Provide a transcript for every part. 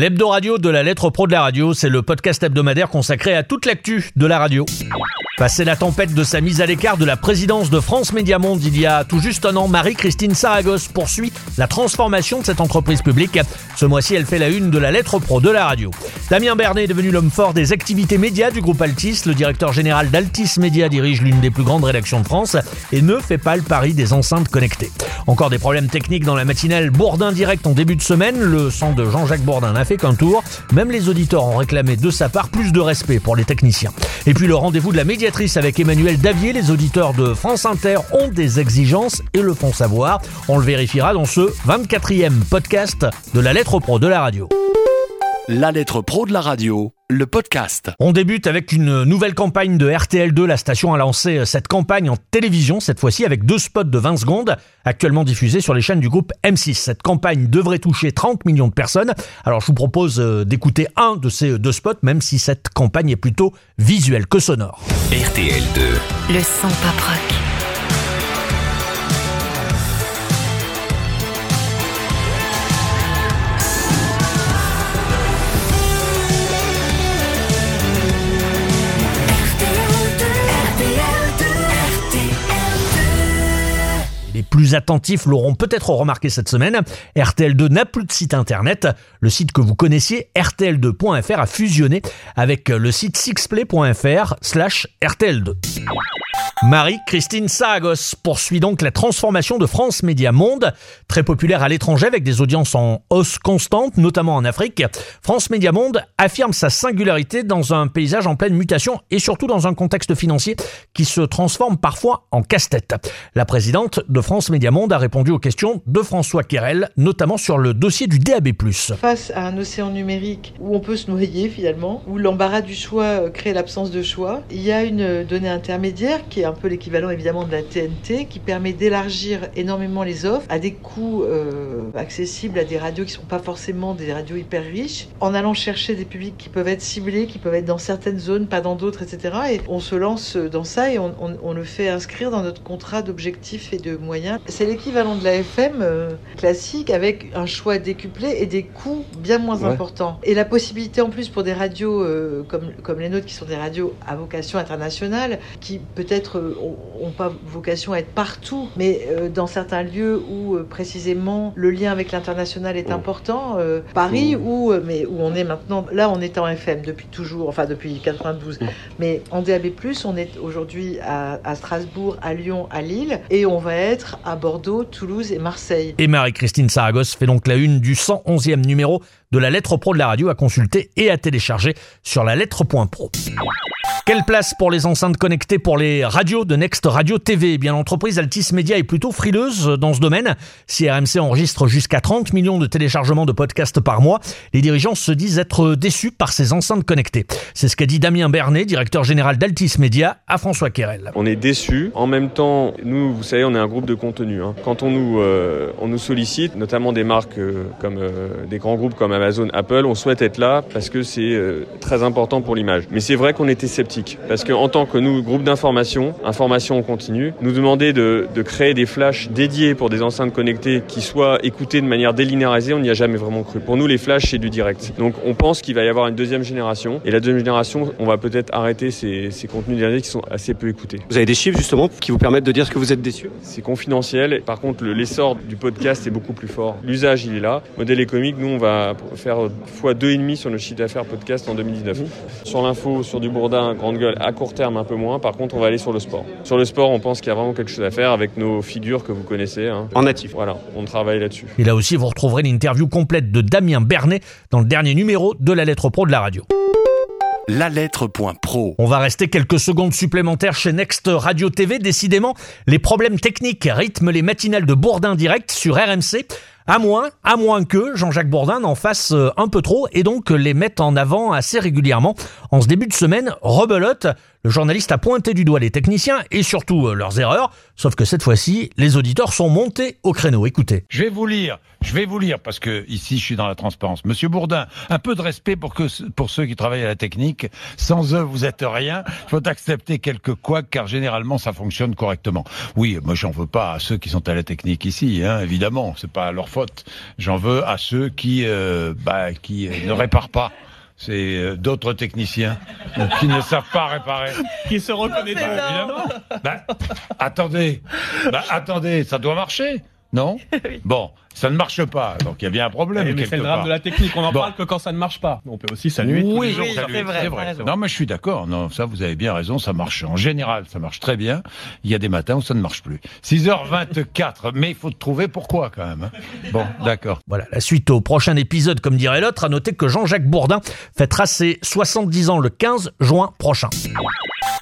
L'hebdo radio de la lettre pro de la radio, c'est le podcast hebdomadaire consacré à toute l'actu de la radio. Passé la tempête de sa mise à l'écart de la présidence de France Média Monde il y a tout juste un an, Marie-Christine Saragos poursuit la transformation de cette entreprise publique. Ce mois-ci, elle fait la une de la lettre pro de la radio. Damien Bernet est devenu l'homme fort des activités médias du groupe Altis. Le directeur général d'Altis Média dirige l'une des plus grandes rédactions de France et ne fait pas le pari des enceintes connectées. Encore des problèmes techniques dans la matinale Bourdin Direct en début de semaine. Le sang de Jean-Jacques Bourdin n'a fait qu'un tour. Même les auditeurs ont réclamé de sa part plus de respect pour les techniciens. Et puis le rendez-vous de la avec Emmanuel Davier. Les auditeurs de France Inter ont des exigences et le font savoir. On le vérifiera dans ce 24e podcast de la lettre pro de la radio. La lettre pro de la radio, le podcast. On débute avec une nouvelle campagne de RTL2. La station a lancé cette campagne en télévision, cette fois-ci avec deux spots de 20 secondes, actuellement diffusés sur les chaînes du groupe M6. Cette campagne devrait toucher 30 millions de personnes. Alors je vous propose euh, d'écouter un de ces deux spots, même si cette campagne est plutôt visuelle que sonore. RTL2. Le son pop plus attentifs l'auront peut-être remarqué cette semaine. RTL2 n'a plus de site internet. Le site que vous connaissiez, rtl2.fr, a fusionné avec le site sixplay.fr slash rtl2. Marie-Christine Sagos poursuit donc la transformation de France Média Monde, très populaire à l'étranger avec des audiences en hausse constante, notamment en Afrique. France Média Monde affirme sa singularité dans un paysage en pleine mutation et surtout dans un contexte financier qui se transforme parfois en casse-tête. La présidente de France Média Monde a répondu aux questions de François Querel, notamment sur le dossier du DAB+. Face à un océan numérique où on peut se noyer finalement, où l'embarras du choix crée l'absence de choix, il y a une donnée intermédiaire qui est un peu l'équivalent évidemment de la TNT, qui permet d'élargir énormément les offres à des coûts euh, accessibles à des radios qui ne sont pas forcément des radios hyper riches, en allant chercher des publics qui peuvent être ciblés, qui peuvent être dans certaines zones, pas dans d'autres, etc. Et on se lance dans ça et on, on- on le fait inscrire dans notre contrat d'objectifs et de moyens. C'est l'équivalent de la FM euh, classique avec un choix décuplé et des coûts bien moins importants. Et la possibilité en plus pour des radios euh, comme, comme les nôtres qui sont des radios à vocation internationale, qui peut-être euh, ont, ont pas vocation à être partout, mais euh, dans certains lieux où euh, précisément le lien avec l'international est important, euh, Paris où, euh, mais où on est maintenant, là on est en FM depuis toujours, enfin depuis 92, mais en DAB+, on est aujourd'hui à, à Strasbourg, à Lyon, à Lille, et on va être à Bordeaux, Toulouse et Marseille. Et Marie-Christine Saragos fait donc la une du 111e numéro de la lettre pro de la radio à consulter et à télécharger sur la lettre.pro. Quelle place pour les enceintes connectées pour les radios de Next Radio TV Eh bien, l'entreprise Altis Media est plutôt frileuse dans ce domaine. Si RMC enregistre jusqu'à 30 millions de téléchargements de podcasts par mois, les dirigeants se disent être déçus par ces enceintes connectées. C'est ce qu'a dit Damien Bernet, directeur général d'Altis Media, à François Querel. On est déçus. En même temps, nous, vous savez, on est un groupe de contenu. hein. Quand on nous, euh, on nous sollicite, notamment des marques euh, comme euh, des grands groupes comme Amazon, Apple, on souhaite être là parce que c'est très important pour l'image. Mais c'est vrai qu'on était sceptiques parce qu'en tant que nous, groupe d'information, information en continu, nous demander de, de créer des flashs dédiés pour des enceintes connectées qui soient écoutées de manière délinéarisée, on n'y a jamais vraiment cru. Pour nous, les flashs, c'est du direct. Donc on pense qu'il va y avoir une deuxième génération. Et la deuxième génération, on va peut-être arrêter ces, ces contenus délinéarisés qui sont assez peu écoutés. Vous avez des chiffres justement qui vous permettent de dire ce que vous êtes déçu C'est confidentiel. Par contre, le- l'essor du podcast est beaucoup plus fort. L'usage, il est là. Modèle économique, nous, on va faire fois deux et demi sur notre chiffre d'affaires podcast en 2019. Sur l'info, sur du bourdin, grande gueule, à court terme un peu moins. Par contre, on va aller sur le sport. Sur le sport, on pense qu'il y a vraiment quelque chose à faire avec nos figures que vous connaissez. hein. En natif. Voilà, on travaille là-dessus. Et là aussi, vous retrouverez l'interview complète de Damien Bernet dans le dernier numéro de la lettre pro de la radio. La lettre.pro. On va rester quelques secondes supplémentaires chez Next Radio TV. Décidément, les problèmes techniques rythment les matinales de Bourdin Direct sur RMC. À moins, à moins que Jean-Jacques Bourdin en fasse euh, un peu trop et donc les mette en avant assez régulièrement. En ce début de semaine, rebelote, Le journaliste a pointé du doigt les techniciens et surtout euh, leurs erreurs, sauf que cette fois-ci, les auditeurs sont montés au créneau. Écoutez. Je vais vous lire, je vais vous lire parce que ici je suis dans la transparence. Monsieur Bourdin, un peu de respect pour que pour ceux qui travaillent à la technique. Sans eux, vous êtes rien. Il faut accepter quelques couacs car généralement ça fonctionne correctement. Oui, moi j'en veux pas à ceux qui sont à la technique ici, hein, évidemment, c'est pas leur faute. J'en veux à ceux qui euh, bah, qui euh, ne réparent pas c'est euh, d'autres techniciens qui ne savent pas réparer. Qui se reconnaîtront. Évidemment. Bah, attendez, bah, attendez, ça doit marcher, non Bon, ça ne marche pas, donc il y a bien un problème. Eh, mais c'est le drame part. de la technique, on n'en Bon. parle que quand ça ne marche pas. On peut aussi saluer tous Oui, les jours. oui, saluer. c'est vrai, C'est vrai. Non, mais je suis d'accord. Non, ça, vous avez bien raison. Ça marche. En général, ça marche très bien. Il y a des matins où ça ne marche plus. 6h24. mais il faut trouver pourquoi, quand même. hein. Bon, d'accord. Voilà, la suite au prochain épisode, comme dirait l'autre, à noter que Jean-Jacques Bourdin fêtera ses 70 ans le 15 juin prochain.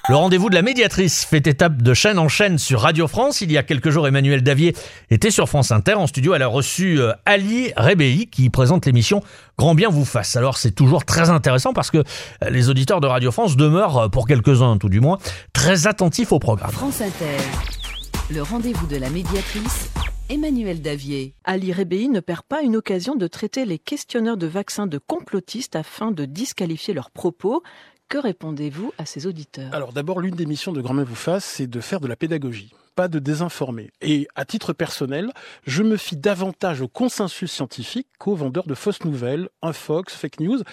Le rendez-vous de la médiatrice fait étape de chaîne en chaîne sur Radio France. Il y a quelques jours, Emmanuel Davier était sur France Inter. En studio, elle a reçu euh, Ali Rebéi qui présente l'émission Grand bien vous fasse. Alors c'est toujours très intéressant parce que euh, les auditeurs de Radio France demeurent, euh, pour quelques-uns tout du moins, très attentifs au programme. France Inter. Le rendez-vous de la médiatrice, Emmanuel Davier. Ali Rebéi ne perd pas une occasion de traiter les questionneurs de vaccins de complotistes afin de disqualifier leurs propos. Que répondez-vous à ces auditeurs? Alors d'abord, l'une des missions de Grand Main vous fasse, c'est de faire de la pédagogie, pas de désinformer. Et à titre personnel, je me fie davantage au consensus scientifique qu'aux vendeurs de fausses nouvelles, infox, fake news.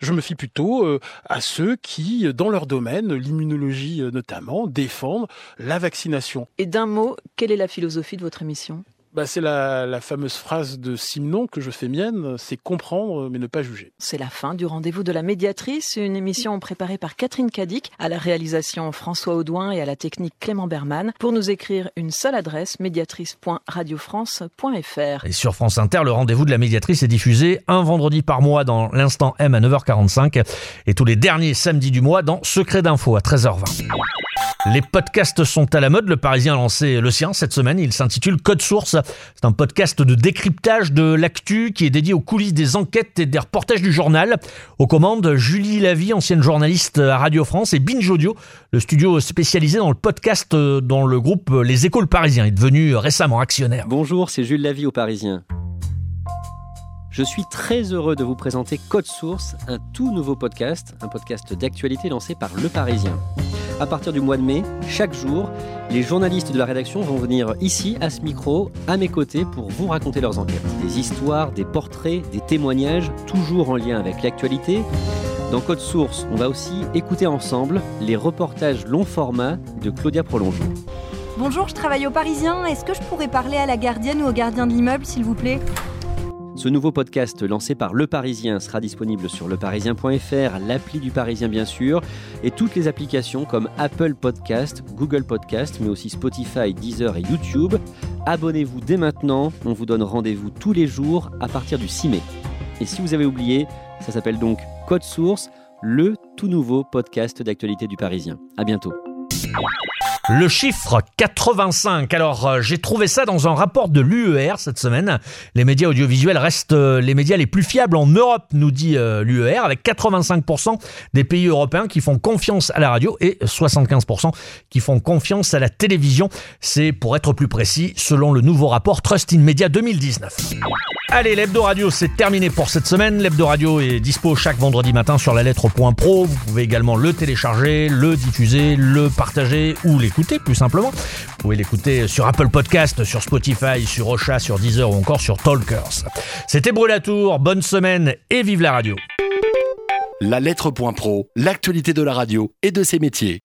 Je me fie plutôt euh, à ceux qui, dans leur domaine, l'immunologie euh, notamment, défendent la vaccination. Et d'un mot, quelle est la philosophie de votre émission? Bah, c'est la, la fameuse phrase de Simon que je fais mienne, c'est comprendre mais ne pas juger. C'est la fin du rendez-vous de la médiatrice, une émission préparée par Catherine Cadic, à la réalisation François Audouin et à la technique Clément Berman. Pour nous écrire une seule adresse, médiatrice.radiofrance.fr. Et sur France Inter, le rendez-vous de la médiatrice est diffusé un vendredi par mois dans l'instant M à 9h45 et tous les derniers samedis du mois dans Secret d'info à 13h20. Les podcasts sont à la mode. Le Parisien a lancé le sien cette semaine. Il s'intitule Code Source. C'est un podcast de décryptage de l'actu qui est dédié aux coulisses des enquêtes et des reportages du journal. Aux commandes, Julie Lavie, ancienne journaliste à Radio France, et Binge Audio, le studio spécialisé dans le podcast dans le groupe Les Échos le est devenu récemment actionnaire. Bonjour, c'est Jules Lavie au Parisien. Je suis très heureux de vous présenter Code Source, un tout nouveau podcast, un podcast d'actualité lancé par Le Parisien. À partir du mois de mai, chaque jour, les journalistes de la rédaction vont venir ici, à ce micro, à mes côtés, pour vous raconter leurs enquêtes. Des histoires, des portraits, des témoignages, toujours en lien avec l'actualité. Dans Code Source, on va aussi écouter ensemble les reportages long format de Claudia Prolongeau. Bonjour, je travaille au Parisien. Est-ce que je pourrais parler à la gardienne ou au gardien de l'immeuble, s'il vous plaît? Ce nouveau podcast lancé par Le Parisien sera disponible sur leparisien.fr, l'appli du Parisien bien sûr, et toutes les applications comme Apple Podcast, Google Podcast, mais aussi Spotify, Deezer et YouTube. Abonnez-vous dès maintenant, on vous donne rendez-vous tous les jours à partir du 6 mai. Et si vous avez oublié, ça s'appelle donc Code Source, le tout nouveau podcast d'actualité du Parisien. À bientôt. Le chiffre 85. Alors, euh, j'ai trouvé ça dans un rapport de l'UER cette semaine. Les médias audiovisuels restent euh, les médias les plus fiables en Europe, nous dit euh, l'UER, avec 85% des pays européens qui font confiance à la radio et 75% qui font confiance à la télévision. C'est, pour être plus précis, selon le nouveau rapport Trust in Media 2019. Allez, l'Hebdo Radio, c'est terminé pour cette semaine. L'Hebdo Radio est dispo chaque vendredi matin sur la lettre point pro. Vous pouvez également le télécharger, le diffuser, le partager ou l'écouter plus simplement. Vous pouvez l'écouter sur Apple Podcast, sur Spotify, sur Ocha, sur Deezer ou encore sur Talkers. C'était Brûlatour, bonne semaine et vive la radio. La lettre pro, l'actualité de la radio et de ses métiers.